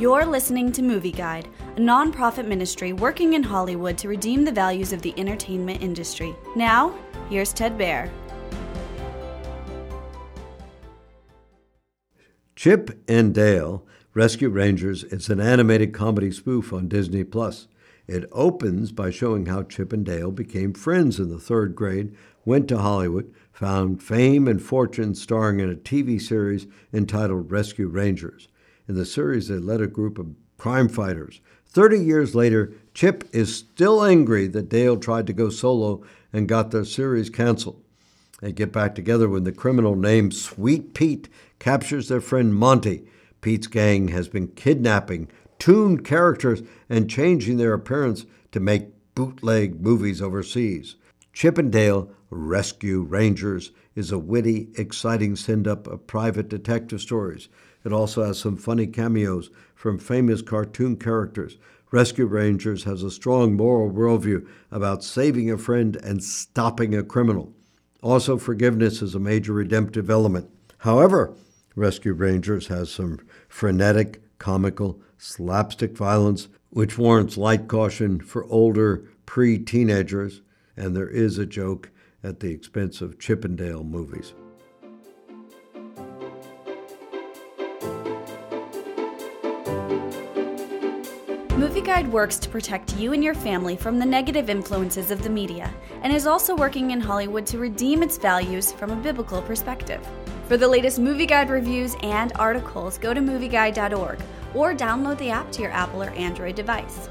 You're listening to Movie Guide, a nonprofit ministry working in Hollywood to redeem the values of the entertainment industry. Now, here's Ted Baehr. Chip and Dale Rescue Rangers is an animated comedy spoof on Disney Plus. It opens by showing how Chip and Dale became friends in the third grade, went to Hollywood, found fame and fortune starring in a TV series entitled Rescue Rangers. In the series, they led a group of crime fighters. Thirty years later, Chip is still angry that Dale tried to go solo and got their series canceled. They get back together when the criminal named Sweet Pete captures their friend Monty. Pete's gang has been kidnapping toon characters and changing their appearance to make bootleg movies overseas. Chip and Dale Rescue Rangers is a witty, exciting send up of private detective stories. It also has some funny cameos from famous cartoon characters. Rescue Rangers has a strong moral worldview about saving a friend and stopping a criminal. Also, forgiveness is a major redemptive element. However, Rescue Rangers has some frenetic, comical, slapstick violence, which warrants light caution for older pre teenagers, and there is a joke at the expense of Chippendale movies. Movie Guide works to protect you and your family from the negative influences of the media and is also working in Hollywood to redeem its values from a biblical perspective. For the latest Movie Guide reviews and articles, go to movieguide.org or download the app to your Apple or Android device.